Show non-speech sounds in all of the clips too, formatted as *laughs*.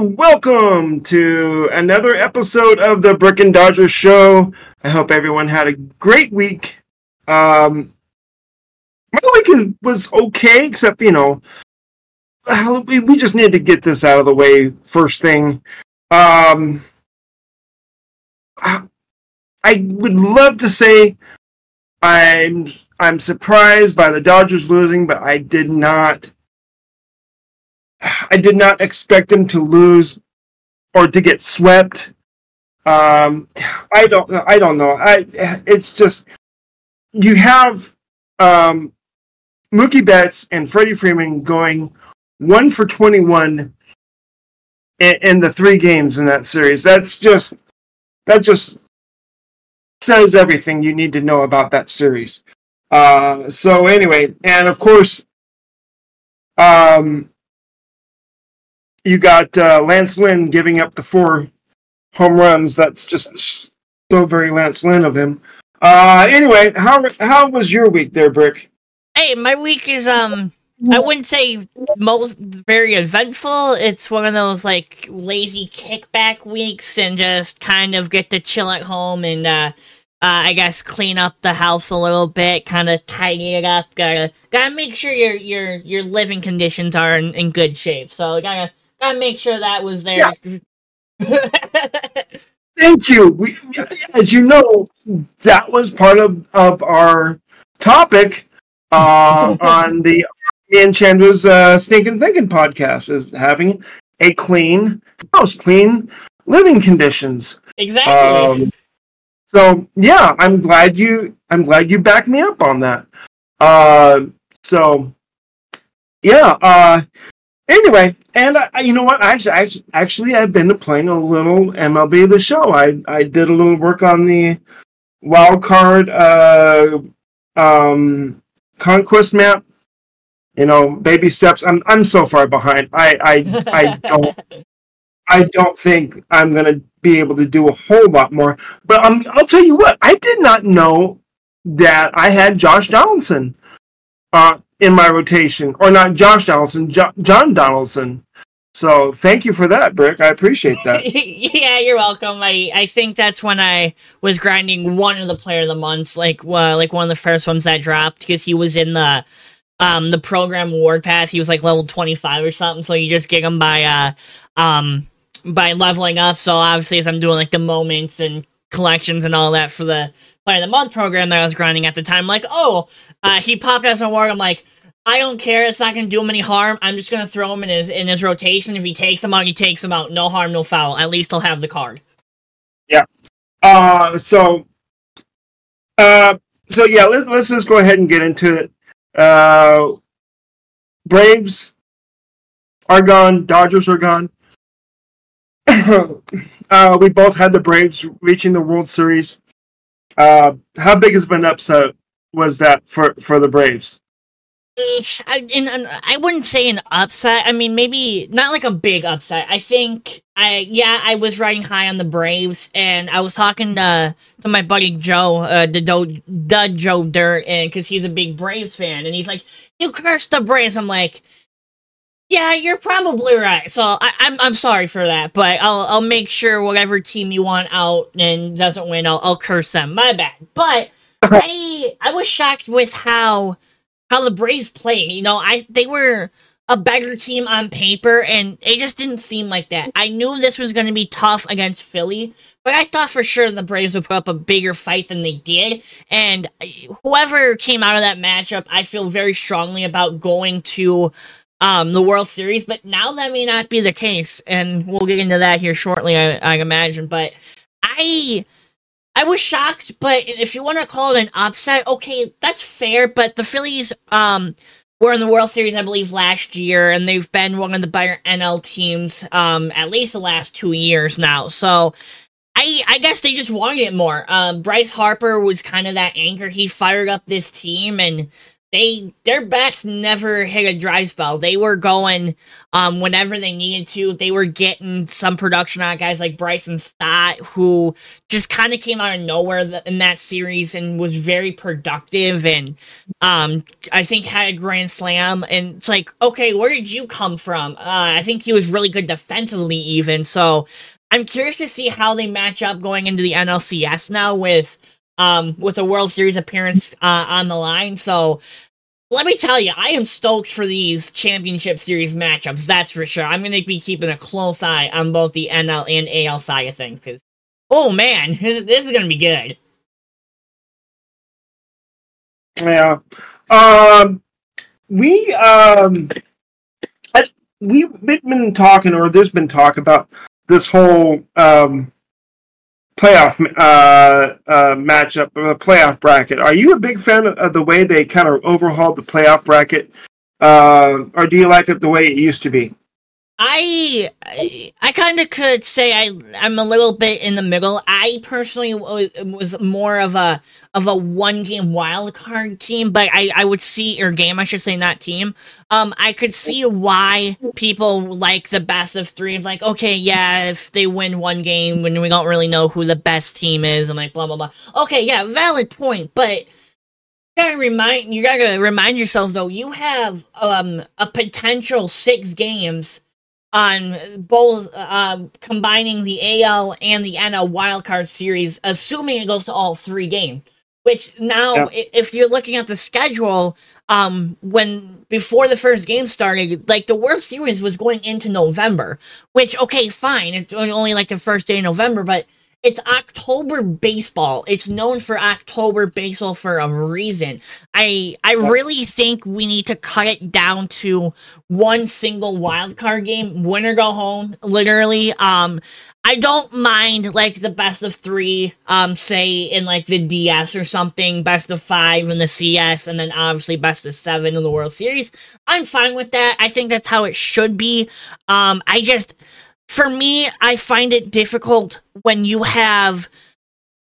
welcome to another episode of the Brick and Dodgers Show. I hope everyone had a great week. Um, my week was okay, except you know, we we just need to get this out of the way first thing. Um, I would love to say I'm I'm surprised by the Dodgers losing, but I did not I did not expect them to lose or to get swept. Um, I don't know. I don't know. I it's just you have um, Mookie Betts and Freddie Freeman going one for twenty one in, in the three games in that series. That's just that just says everything you need to know about that series. Uh, so anyway, and of course, um, you got uh, Lance Lynn giving up the four home runs. That's just so very Lance Lynn of him. Uh, anyway, how how was your week there, Brick? Hey, my week is um I wouldn't say most very eventful. It's one of those like lazy kickback weeks and just kind of get to chill at home and uh, uh, I guess clean up the house a little bit, kind of tidy it up. Gotta gotta make sure your your your living conditions are in, in good shape. So gotta gotta make sure that was there. Yeah. *laughs* Thank you. We, as you know, that was part of, of our topic uh, *laughs* on the me and Chandra's uh, Stinking Thinking podcast is having a clean house, clean living conditions. Exactly. Um, so yeah, I'm glad you I'm glad you backed me up on that. Uh, so yeah, uh, Anyway, and I, you know what? I actually, actually, I've been playing a little MLB The Show. I I did a little work on the wild card uh, um, conquest map. You know, baby steps. I'm I'm so far behind. I I I don't I don't think I'm gonna be able to do a whole lot more. But um, I'll tell you what. I did not know that I had Josh Donaldson. Uh, in my rotation, or not Josh Donaldson, jo- John Donaldson. So thank you for that, Brick. I appreciate that. *laughs* yeah, you're welcome. I, I think that's when I was grinding one of the player of the month, like like one of the first ones that dropped because he was in the um the program award pass. He was like level 25 or something. So you just get him by uh um by leveling up. So obviously, as I'm doing like the moments and collections and all that for the player of the month program that I was grinding at the time, like oh uh, he popped as an award. I'm like, I don't care. It's not going to do him any harm. I'm just going to throw him in his in his rotation. If he takes him out, he takes him out. No harm, no foul. At least he'll have the card. Yeah. Uh. So. Uh. So yeah. Let's let's just go ahead and get into it. Uh. Braves are gone. Dodgers are gone. *laughs* uh, we both had the Braves reaching the World Series. Uh, how big of an upset was that for for the Braves? I, in, I wouldn't say an upset. I mean, maybe not like a big upset. I think I yeah, I was riding high on the Braves, and I was talking to to my buddy Joe, uh, the Do, the Joe Dirt, and because he's a big Braves fan, and he's like, "You cursed the Braves." I'm like, "Yeah, you're probably right." So I, am I'm, I'm sorry for that, but I'll I'll make sure whatever team you want out and doesn't win, I'll I'll curse them. My bad, but. I I was shocked with how how the Braves played. You know, I they were a better team on paper, and it just didn't seem like that. I knew this was going to be tough against Philly, but I thought for sure the Braves would put up a bigger fight than they did. And uh, whoever came out of that matchup, I feel very strongly about going to um, the World Series. But now that may not be the case, and we'll get into that here shortly, I, I imagine. But I I was shocked, but if you want to call it an upset, okay, that's fair. But the Phillies um, were in the World Series, I believe, last year, and they've been one of the better NL teams um, at least the last two years now. So I, I guess they just wanted it more. Um, Bryce Harper was kind of that anchor. He fired up this team, and they their bats never hit a dry spell. They were going um whenever they needed to. They were getting some production on guys like Bryson Stott, who just kind of came out of nowhere in that series and was very productive and um I think had a grand slam. And it's like, okay, where did you come from? Uh, I think he was really good defensively, even. So I'm curious to see how they match up going into the NLCS now with um, with a World Series appearance uh, on the line. So let me tell you, I am stoked for these championship series matchups. That's for sure. I'm going to be keeping a close eye on both the NL and AL side of things because, oh man, *laughs* this is going to be good. Yeah. Um, we um, we've been talking, or there's been talk about this whole um playoff uh, uh, matchup, uh, playoff bracket. Are you a big fan of the way they kind of overhauled the playoff bracket, uh, or do you like it the way it used to be? I I kind of could say I I'm a little bit in the middle. I personally was more of a of a one game wild card team, but I I would see or game I should say not team. Um, I could see why people like the best of three. Of like, okay, yeah, if they win one game when we don't really know who the best team is, I'm like blah blah blah. Okay, yeah, valid point, but gotta remind you gotta remind yourself though you have um a potential six games on both uh, combining the AL and the NL wildcard series, assuming it goes to all three games. Which now, yeah. if you're looking at the schedule, um, when before the first game started, like the World Series was going into November, which okay, fine, it's only like the first day of November, but it's October baseball. It's known for October baseball for a reason. I I really think we need to cut it down to one single wild card game, win or go home, literally. Um I don't mind like the best of 3 um say in like the DS or something, best of 5 in the CS and then obviously best of 7 in the World Series. I'm fine with that. I think that's how it should be. Um I just for me, I find it difficult when you have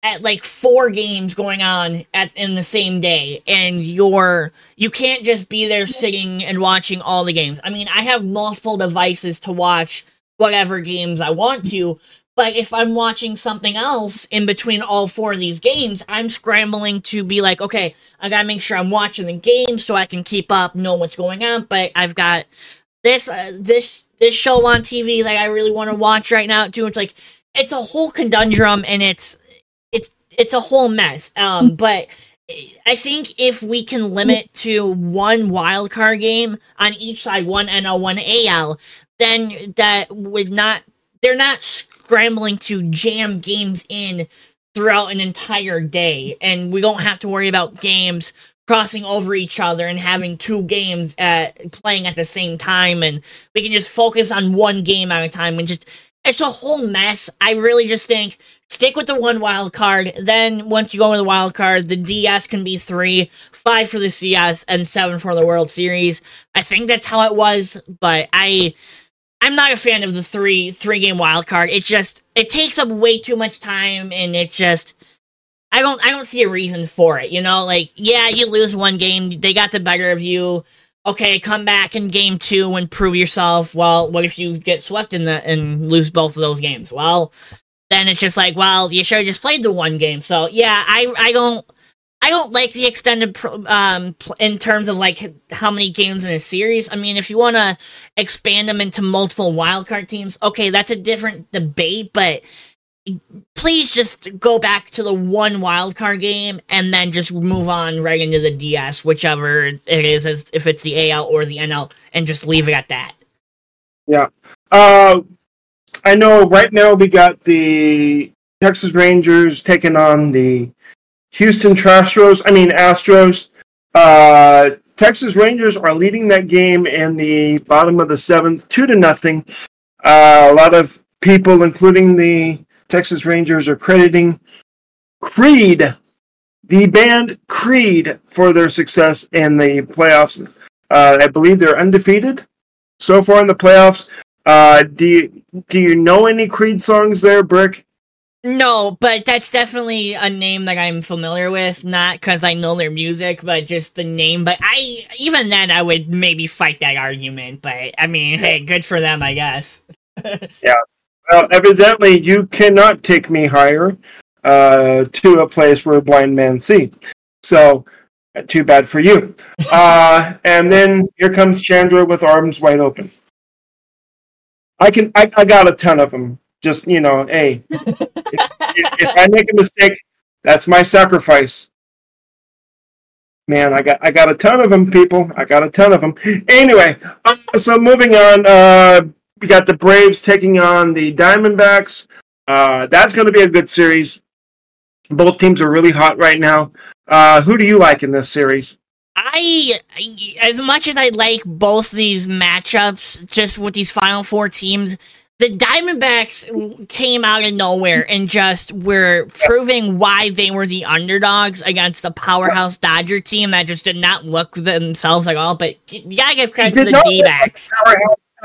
at like four games going on at in the same day and you're you can't just be there sitting and watching all the games. I mean, I have multiple devices to watch whatever games I want to, but if I'm watching something else in between all four of these games, I'm scrambling to be like, okay, I gotta make sure I'm watching the game so I can keep up, know what's going on. But I've got this, uh, this this show on TV like I really want to watch right now too. It's like it's a whole conundrum and it's it's it's a whole mess. Um, but I think if we can limit to one wild card game on each side, one NL, one AL, then that would not they're not scrambling to jam games in throughout an entire day and we don't have to worry about games crossing over each other and having two games at playing at the same time and we can just focus on one game at a time and just it's a whole mess. I really just think stick with the one wild card. Then once you go into the wild card, the DS can be three, five for the CS, and seven for the World Series. I think that's how it was, but I I'm not a fan of the three three game wild card. It just it takes up way too much time and it just I don't I don't see a reason for it. You know, like yeah, you lose one game, they got the better of you. Okay, come back in game two and prove yourself. Well, what if you get swept in the and lose both of those games? Well, then it's just like, well, you should have just played the one game. So yeah, I I don't I don't like the extended um in terms of like how many games in a series. I mean, if you want to expand them into multiple wildcard teams, okay, that's a different debate. But please just go back to the one wildcard game and then just move on right into the DS, whichever it is, if it's the AL or the NL, and just leave it at that. Yeah. Uh, I know right now we got the Texas Rangers taking on the Houston Astros. I mean Astros. Uh, Texas Rangers are leading that game in the bottom of the seventh, two to nothing. Uh, a lot of people, including the Texas Rangers are crediting Creed, the band Creed, for their success in the playoffs. Uh, I believe they're undefeated so far in the playoffs. Uh, do you do you know any Creed songs there, Brick? No, but that's definitely a name that I'm familiar with. Not because I know their music, but just the name. But I, even then, I would maybe fight that argument. But I mean, hey, good for them, I guess. *laughs* yeah. Well, evidently, you cannot take me higher uh, to a place where blind men see. So, too bad for you. *laughs* Uh, and then here comes Chandra with arms wide open. I can. I, I got a ton of them. Just you know, hey, if, if, I make a mistake, that's my sacrifice. Man, I got I got a ton of them, people. I got a ton of them. Anyway, uh, so moving on, uh, we got the Braves taking on the Diamondbacks. Uh, that's going to be a good series. Both teams are really hot right now. Uh, who do you like in this series? I, as much as I like both these matchups, just with these final four teams, the Diamondbacks came out of nowhere and just were proving why they were the underdogs against the powerhouse Dodger team that just did not look themselves at all. But you gotta give credit to the D backs.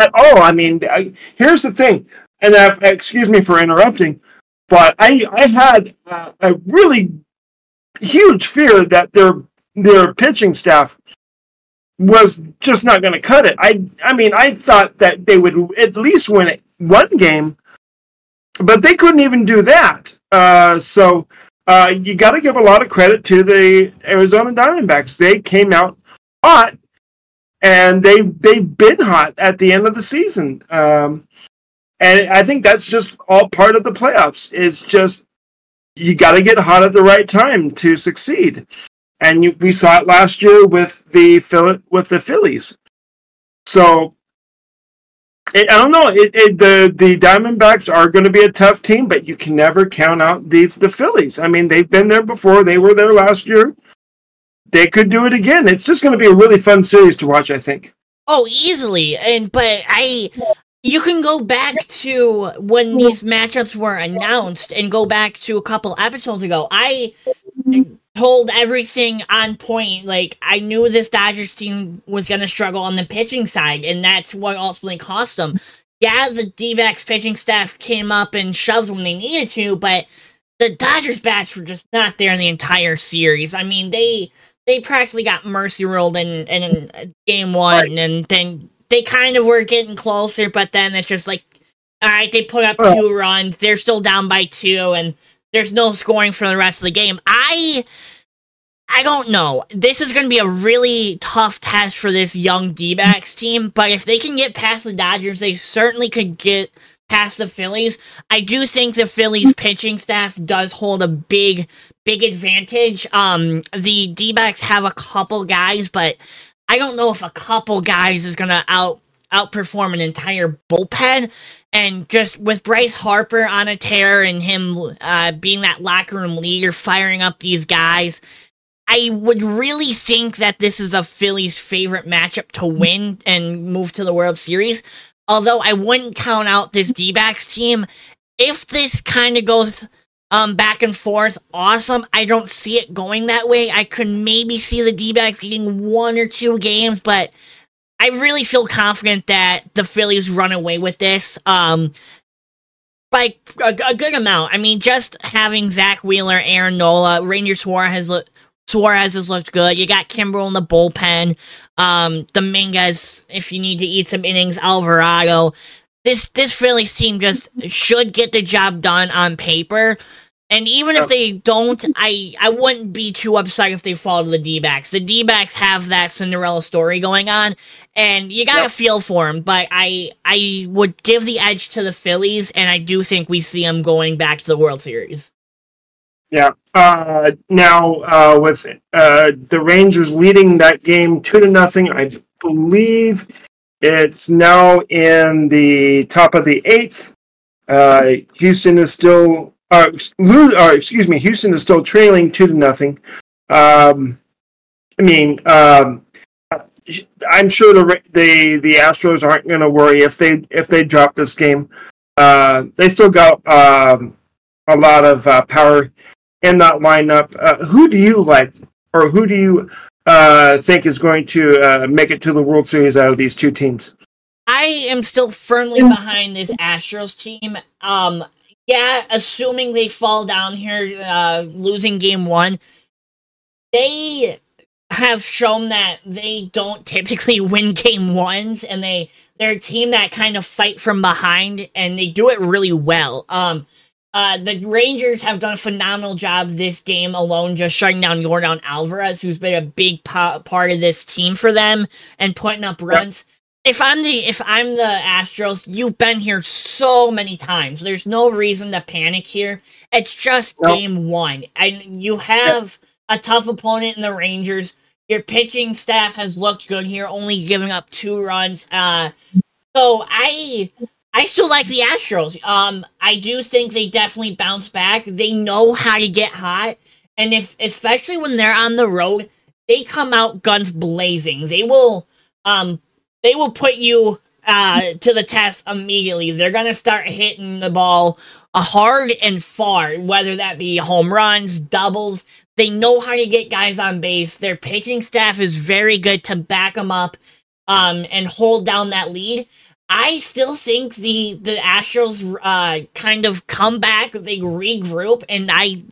At all. I mean, I, here's the thing, and uh, excuse me for interrupting, but I I had uh, a really huge fear that their their pitching staff was just not going to cut it. I I mean, I thought that they would at least win one game, but they couldn't even do that. Uh, so uh, you got to give a lot of credit to the Arizona Diamondbacks. They came out hot, and they they've been hot at the end of the season. Um, and I think that's just all part of the playoffs. It's just you got to get hot at the right time to succeed and you, we saw it last year with the with the Phillies. So it, I don't know. It, it, the the Diamondbacks are going to be a tough team, but you can never count out the the Phillies. I mean, they've been there before. They were there last year. They could do it again. It's just going to be a really fun series to watch. I think. Oh, easily. And but I you can go back to when these matchups were announced and go back to a couple episodes ago. I told everything on point. Like I knew this Dodgers team was going to struggle on the pitching side, and that's what ultimately cost them. Yeah, the D-backs pitching staff came up and shoved when they needed to, but the Dodgers bats were just not there in the entire series. I mean, they they practically got mercy ruled in in uh, game one, right. and then they kind of were getting closer, but then it's just like, all right, they put up two runs, they're still down by two, and there's no scoring for the rest of the game. I I don't know. This is going to be a really tough test for this young D-backs team, but if they can get past the Dodgers, they certainly could get past the Phillies. I do think the Phillies pitching staff does hold a big big advantage. Um the D-backs have a couple guys, but I don't know if a couple guys is going to out outperform an entire bullpen. And just with Bryce Harper on a tear and him uh, being that locker room leader, firing up these guys, I would really think that this is a Phillies' favorite matchup to win and move to the World Series. Although I wouldn't count out this *laughs* D backs team. If this kind of goes um, back and forth, awesome. I don't see it going that way. I could maybe see the D backs getting one or two games, but I really feel confident that the Phillies run away with this. Um, by a, a, good amount. I mean, just having Zack Wheeler, Aaron Nola, Ranger Suarez, Suarez has looked good. You got Kimbrel in the bullpen. Um, Dominguez, if you need to eat some innings, Alvarado. This this Phillies team just should get the job done on paper. And even if they don't, I I wouldn't be too upset if they fall to the D backs. The D backs have that Cinderella story going on, and you got to yep. feel for them. But I I would give the edge to the Phillies, and I do think we see them going back to the World Series. Yeah. Uh, now uh, with uh, the Rangers leading that game two to nothing, I believe it's now in the top of the eighth. Uh, Houston is still uh, uh, excuse me, Houston is still trailing two to nothing. Um, I mean, um, I'm sure the the the Astros aren't going to worry if they if they drop this game. Uh, they still got um, a lot of uh, power in that lineup. Uh, who do you like, or who do you uh, think is going to uh, make it to the World Series out of these two teams? I am still firmly behind this Astros team. Um, yeah, assuming they fall down here, uh, losing game one, they have shown that they don't typically *laughs* win game ones, and they they're a team that kind of fight from behind, and they do it really well. Um, uh, the Rangers have done a phenomenal job this game alone, just shutting down Yordan Alvarez, who's been a big po- part of this team for them and putting up runs. If I'm the if I'm the Astros, you've been here so many times. There's no reason to panic here. It's just nope. game one, and you have a tough opponent in the Rangers. Your pitching staff has looked good here, only giving up two runs. Uh, so I I still like the Astros. Um, I do think they definitely bounce back. They know how to get hot, and if especially when they're on the road, they come out guns blazing. They will, um, they will put you uh to the test immediately. They're gonna start hitting the ball uh, hard and far, whether that be home runs, doubles. They know how to get guys on base. Their pitching staff is very good to back them up, um, and hold down that lead. I still think the the Astros uh, kind of come back, they regroup, and I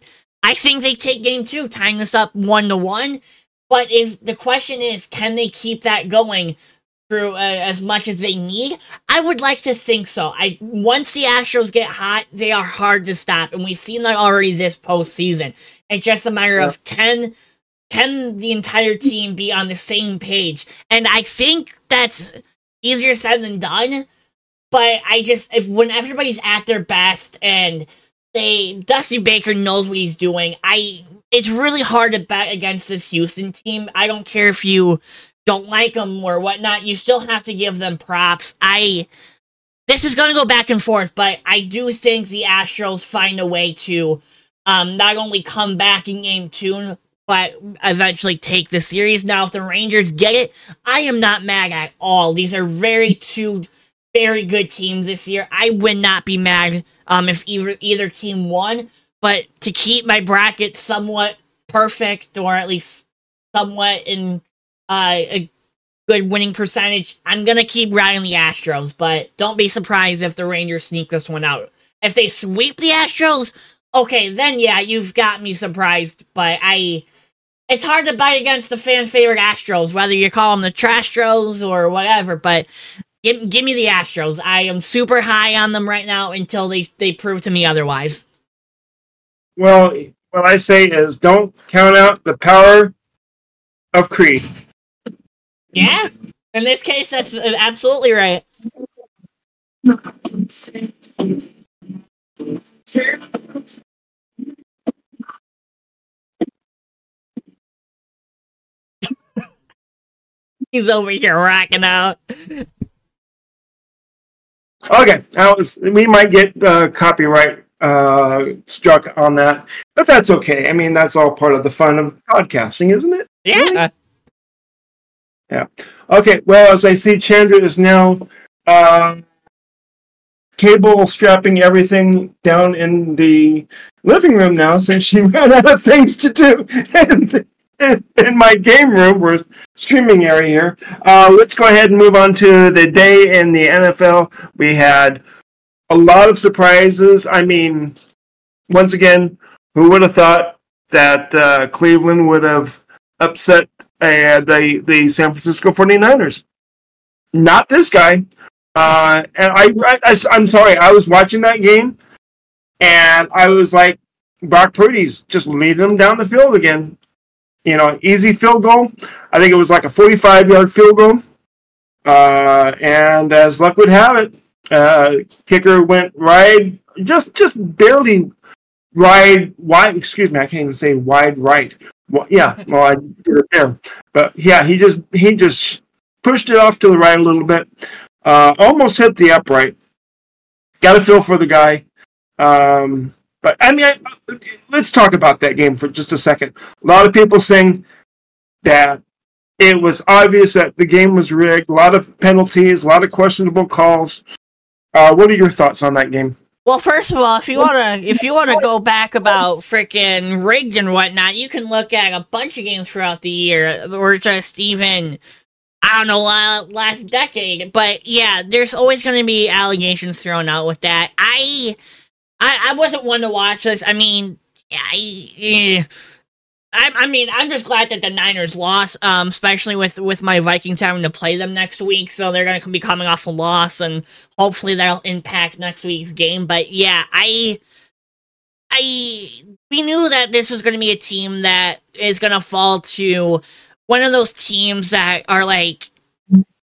I think they take game two, tying this up one to one. But is the question is, can they keep that going through uh, as much as they need? I would like to think so. I once the Astros get hot, they are hard to stop, and we've seen that already this postseason. It's just a matter yeah. of can can the entire team be on the same page, and I think that's easier said than done. But I just if when everybody's at their best and they Dusty Baker knows what he's doing, I it's really hard to bet against this Houston team. I don't care if you don't like them or whatnot. You still have to give them props. I this is going to go back and forth, but I do think the Astros find a way to um, not only come back in game two, but eventually take the series. Now, if the Rangers get it, I am not mad at all. These are very two very good teams this year. I would not be mad um, if either either team won. But to keep my bracket somewhat perfect, or at least somewhat in uh, a good winning percentage, I'm gonna keep riding the Astros. But don't be surprised if the Rangers sneak this one out. If they sweep the Astros, okay, then yeah, you've got me surprised. But I it's hard to bite against the fan favorite Astros, whether you call them the Trashtros or whatever. But give, give me the Astros. I am super high on them right now until they, they prove to me otherwise. Well, what I say is don't count out the power of Creed. Yeah, in this case, that's absolutely right. He's over here rocking out. Okay, that was we might get uh, copyright uh, struck on that, but that's okay. I mean, that's all part of the fun of podcasting, isn't it? Yeah. Really? Yeah. Okay. Well, as I see, Chandra is now uh, cable strapping everything down in the living room now since she *laughs* ran out of things to do. *laughs* and *laughs* in my game room, we're streaming area here. Uh, let's go ahead and move on to the day in the NFL. We had a lot of surprises. I mean, once again, who would have thought that uh, Cleveland would have upset uh, the the San Francisco 49ers? Not this guy. Uh, and I, I, I'm sorry, I was watching that game, and I was like, Brock Purdy's just leading them down the field again you know, easy field goal. I think it was like a 45 yard field goal. Uh, and as luck would have it, uh, kicker went right, just just barely wide wide. Excuse me, I can't even say wide right. Well, yeah, well I did it there, but yeah, he just he just pushed it off to the right a little bit, uh, almost hit the upright. Got to feel for the guy. Um, but I mean, I, let's talk about that game for just a second. A lot of people saying that it was obvious that the game was rigged. A lot of penalties, a lot of questionable calls. Uh, what are your thoughts on that game? Well, first of all, if you wanna if you wanna go back about freaking rigged and whatnot, you can look at a bunch of games throughout the year, or just even I don't know last decade. But yeah, there's always going to be allegations thrown out with that. I I, I wasn't one to watch this. I mean, I, I, I mean, I'm just glad that the Niners lost, um, especially with with my Vikings having to play them next week, so they're gonna be coming off a loss, and hopefully that'll impact next week's game. But yeah, I, I, we knew that this was gonna be a team that is gonna fall to one of those teams that are like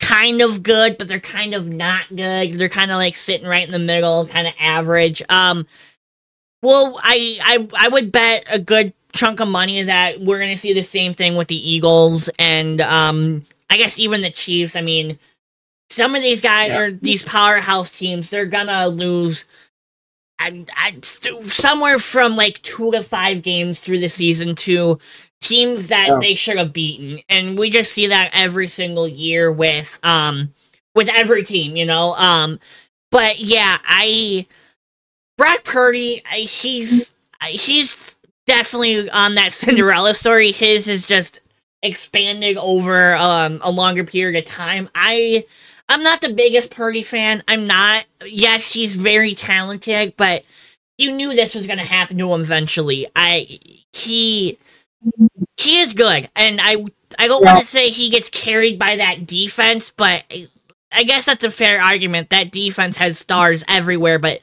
kind of good, but they're kind of not good. They're kind of like sitting right in the middle, kind of average. Um, well, I, I I would bet a good chunk of money that we're going to see the same thing with the Eagles and um I guess even the Chiefs. I mean, some of these guys Yeah. or these powerhouse teams, they're gonna lose. I, I, somewhere from like two to five games through the season to teams that Yeah. they should have beaten, and we just see that every single year with um with every team, you know. Um, but yeah, I Brock Purdy, I, he's I- he's definitely on that *laughs* Cinderella story. His is just expanding over um, a longer period of time. I I'm not the biggest Purdy fan. I'm not. Yes, he's very talented, but you knew this was going to happen to him eventually. I he he is good, and I I don't Yeah. want to say he gets carried by that defense, but I guess that's a fair argument. That defense has stars everywhere, but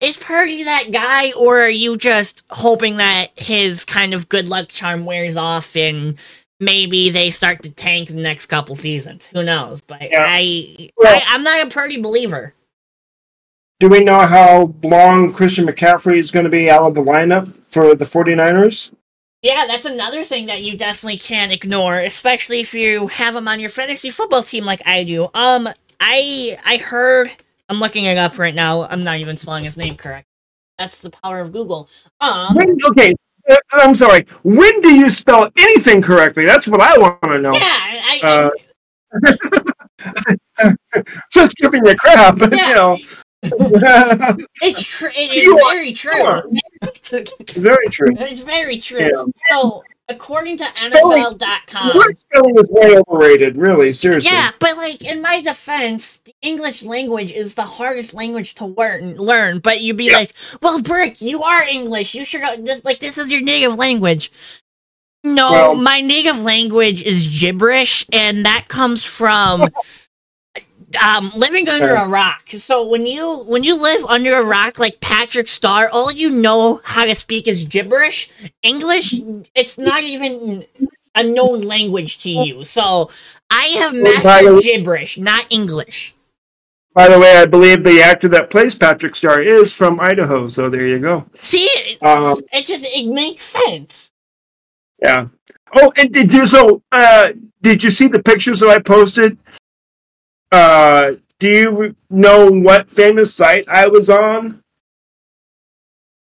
is Purdy that guy, or are you just hoping that his kind of good luck charm wears off and maybe they start to tank the next couple seasons? Who knows? But Yeah. I, Well- I, I'm not a Purdy believer. Do we know how long Christian McCaffrey is going to be out of the lineup for the 49ers? Yeah, that's another thing that you definitely can't ignore, especially if you have him on your fantasy football team like I do. Um, I I heard I'm looking it up right now. I'm not even spelling his name correct. That's the power of Google. Um, When, okay, uh, I'm sorry. When do you spell anything correctly? That's what I want to know. yeah, I, Uh, *laughs* Just giving you crap, *laughs* but Yeah. you know. it's true. It *laughs* is you are- very true. You. *laughs* Very true. It's very true. Yeah. So, according to Spelling- NFL.com, Word spelling is way overrated, really, seriously. yeah, but like in my defense, the English language is the hardest language to learn. Learn, but you'd be Yeah. like, "Well, Brick, you are English. You should this, like this is your native language." No, Well- my native language is gibberish, and that comes from *laughs* um, living under a rock. So when you when you live under a rock like Patrick Star, all you know how to speak is gibberish. English, it's not even a known language to you. So I have mastered gibberish, not English. By the way, I believe the actor that plays Patrick Star is from Idaho, so there you go. See, it, Um, it just it makes sense. Yeah. Oh, and did you so? Uh, did you see the pictures that I posted? Uh, do you know what famous site I was on?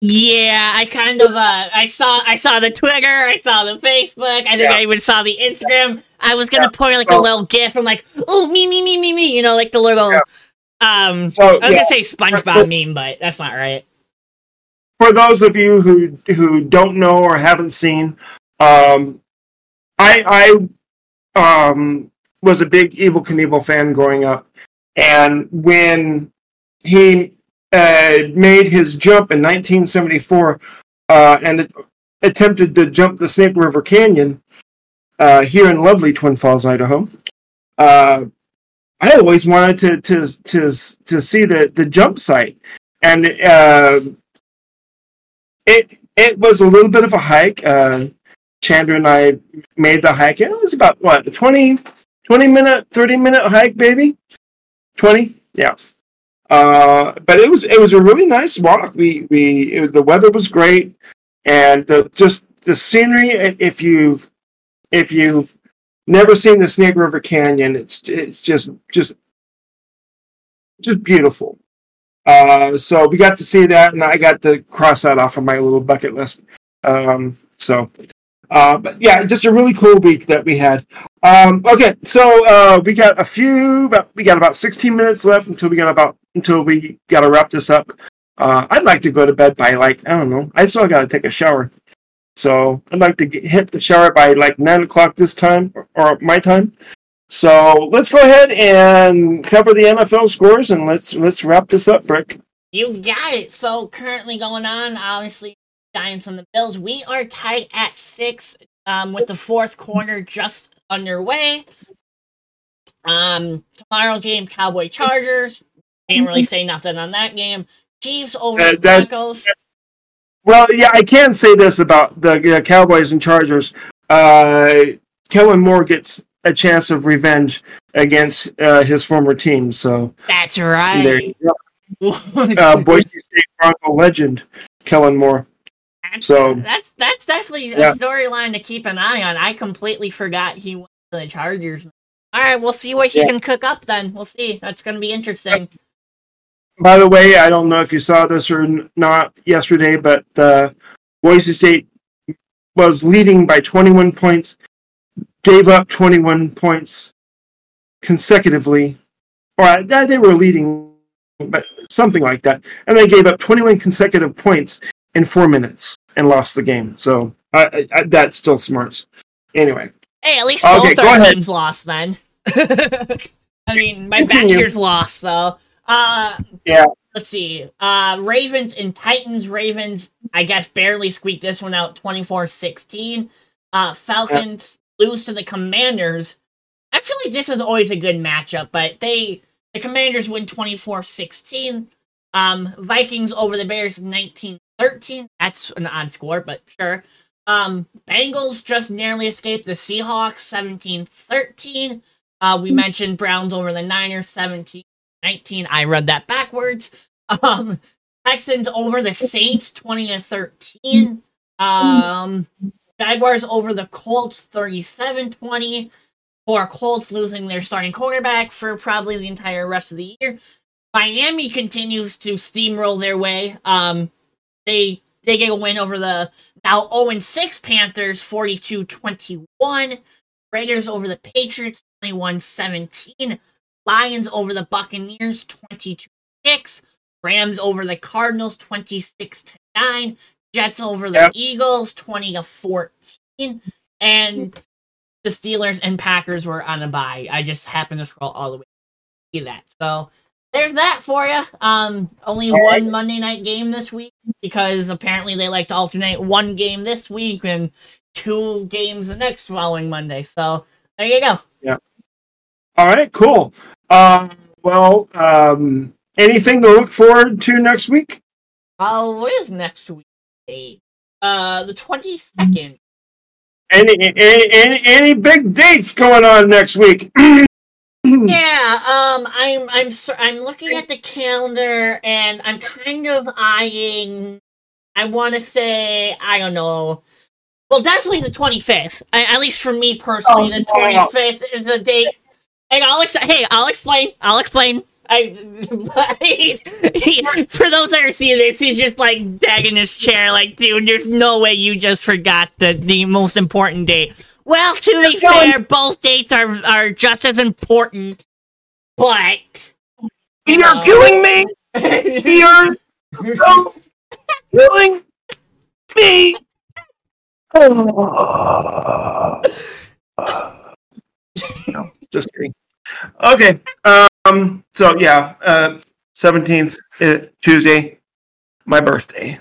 Yeah, I kind of uh I saw I saw the Twitter, I saw the Facebook, I think Yeah. I even saw the Instagram. I was gonna Yeah. like So- a little gif. I'm like, oh me me me me me, you know, like the little Yeah. um So I was gonna say SpongeBob meme, but that's not right. for those of you who who don't know or haven't seen, um, I I um was a big Evel Knievel fan growing up, and when he uh, made his jump in 1974 uh, and attempted to jump the Snake River Canyon uh, here in lovely Twin Falls, Idaho. Uh, I always wanted to to to to see the the jump site, and uh, it it was a little bit of a hike. Uh, Chandra and I made the hike. It was about what a 20, 20 minute, thirty minute hike, baby. Twenty, yeah. Uh, but it was it was a really nice walk. We we it, the weather was great, and the, just the scenery. If you've if you've never seen the Snake River Canyon, it's it's just just just beautiful. Uh, so we got to see that, and I got to cross that off of my little bucket list. Um, so, uh, but yeah, just a really cool week that we had. Um, okay, so uh, we got a few, but we got about 16 minutes left until we got about until we got to wrap this up. Uh, I'd like to go to bed by like I don't know. I still got to take a shower, so I'd like to get, hit the shower by like nine o'clock this time or, or my time. So let's go ahead and cover the NFL scores and let's let's wrap this up, Brick. You got it. So currently going on, obviously, Giants and the Bills. We are tied at six, um, with the fourth quarter just underway. Um, tomorrow's game, Cowboy Chargers. Can't really say nothing on that game. Chiefs over Uh, the that- Broncos. Well, yeah, I can say this about the uh, Cowboys and Chargers. Uh, Kellen Moore gets a chance of revenge against uh, his former team. So That's right. there you go. *laughs* Uh, Boise State Bronco legend, Kellen Moore. So- *laughs* that's that's definitely a Yeah. storyline to keep an eye on. I completely forgot he went to the Chargers. All right, we'll see what he Yeah. can cook up. Then we'll see. That's going to be interesting. By the way, I don't know if you saw this or not yesterday, but uh, Boise State was leading by 21 points, gave up 21 points consecutively, or uh, they were leading, but something like that, and they gave up 21 consecutive points in four minutes and lost the game. So I, I, that's still smarts. Anyway, Hey, at least Okay, both go our teams lost then. *laughs* I mean, my Continue. Lost, though. Uh, Yeah. Let's see. Uh, Ravens and Titans. Ravens, I guess, barely squeaked this one out 24 16. Uh, Falcons lose to the Commanders. I feel like this is always a good matchup, but they the Commanders win 24 16. Um, Vikings over the Bears 19 13. That's an odd score, but sure. Um, Bengals just narrowly escaped the Seahawks 17 13. Uh, we mentioned Browns over the Niners 17 19. I read that backwards. *laughs* Um, Texans over the Saints 20 to 13. Um, Jaguars over the Colts 37 20. For Colts losing their starting quarterback for probably the entire rest of the year. Miami continues to steamroll their way. Um, they they get a win over the now 0 6 Panthers 42 21. Raiders over the Patriots 21 17. Lions over the Buccaneers 22 6. Rams over the Cardinals 26 to 9. Jets over the Yep. Eagles 20 to 14. And the Steelers and Packers were on a bye. I just happened to scroll all the way to see that. So there's that for you. Um, only one Monday night game this week because apparently they like to alternate one game this week and two games the next following Monday. So there you go. Yeah. All right, cool. Uh, well, um, anything to look forward to next week? Oh, what is next week? Uh, the twenty second. Any, any any any big dates going on next week? *clears throat* Yeah, um, I'm I'm I'm looking at the calendar and I'm kind of eyeing. I want to say I don't know. Well, definitely the 25th. I, at least for me personally, Oh, the wow. 25th is a date. And I'll ex- hey, I'll explain. I'll explain. I he's, *laughs* he, *laughs* for those that are seeing this, he's just like dagging his chair, like, dude, there's no way you just forgot the the most important date. Well, to be Go on. fair, both dates are are just as important, but you You're know. killing me. *laughs* You're so killing me. *sighs* no, just kidding. Okay. Um. So yeah. Uh. Seventeenth uh, Tuesday, my birthday.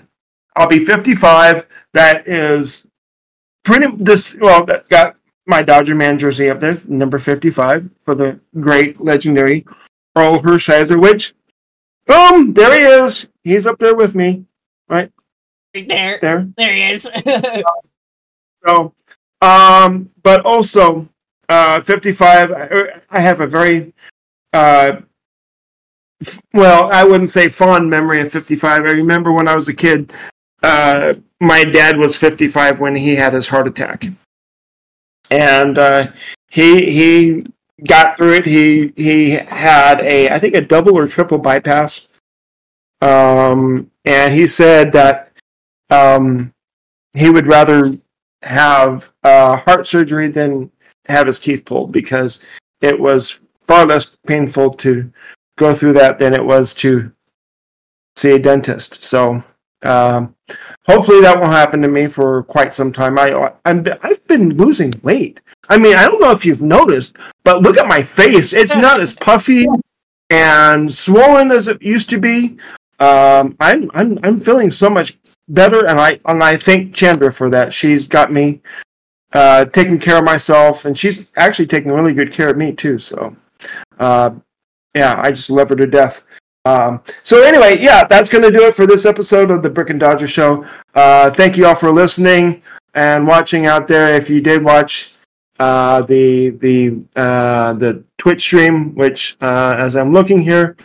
I'll be fifty-five. That is pretty. This well. That got my Dodger man jersey up there, number fifty-five for the great legendary Orel Hershiser. Which, boom, there he is. He's up there with me. right Right there, There. there he is. *laughs* So, um, but also, uh, 55, I, I have a very, uh, well, I wouldn't say fond memory of 55. I remember when I was a kid, uh, my dad was 55 when he had his heart attack. And, uh, he, he got through it. He, he had a, I think a double or triple bypass. Um, and he said that, um, he would rather have uh, heart surgery than have his teeth pulled because it was far less painful to go through that than it was to see a dentist. So um, hopefully that won't happen to me for quite some time. I I'm, I've been losing weight. I mean, I don't know if you've noticed, but look at my face. It's not as puffy and swollen as it used to be. um, I'm I'm I'm feeling so much better, and I and I thank Chandra for that. She's got me uh, taking care of myself, and she's actually taking really good care of me too. So, uh, yeah, I just love her to death. Um, so anyway, yeah, that's going to do it for this episode of the Brick and Dodger Show. Uh, thank you all for listening and watching out there. If you did watch uh, the the uh, the Twitch stream, which uh, as I'm looking here,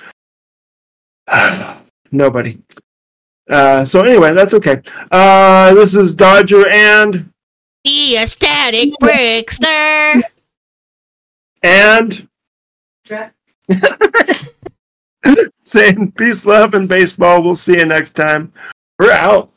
*sighs* nobody. Uh, so anyway, that's okay. Uh, this is Dodger and The Ecstatic Brickster. and *laughs* saying peace, love, and baseball. We'll see you next time. We're out.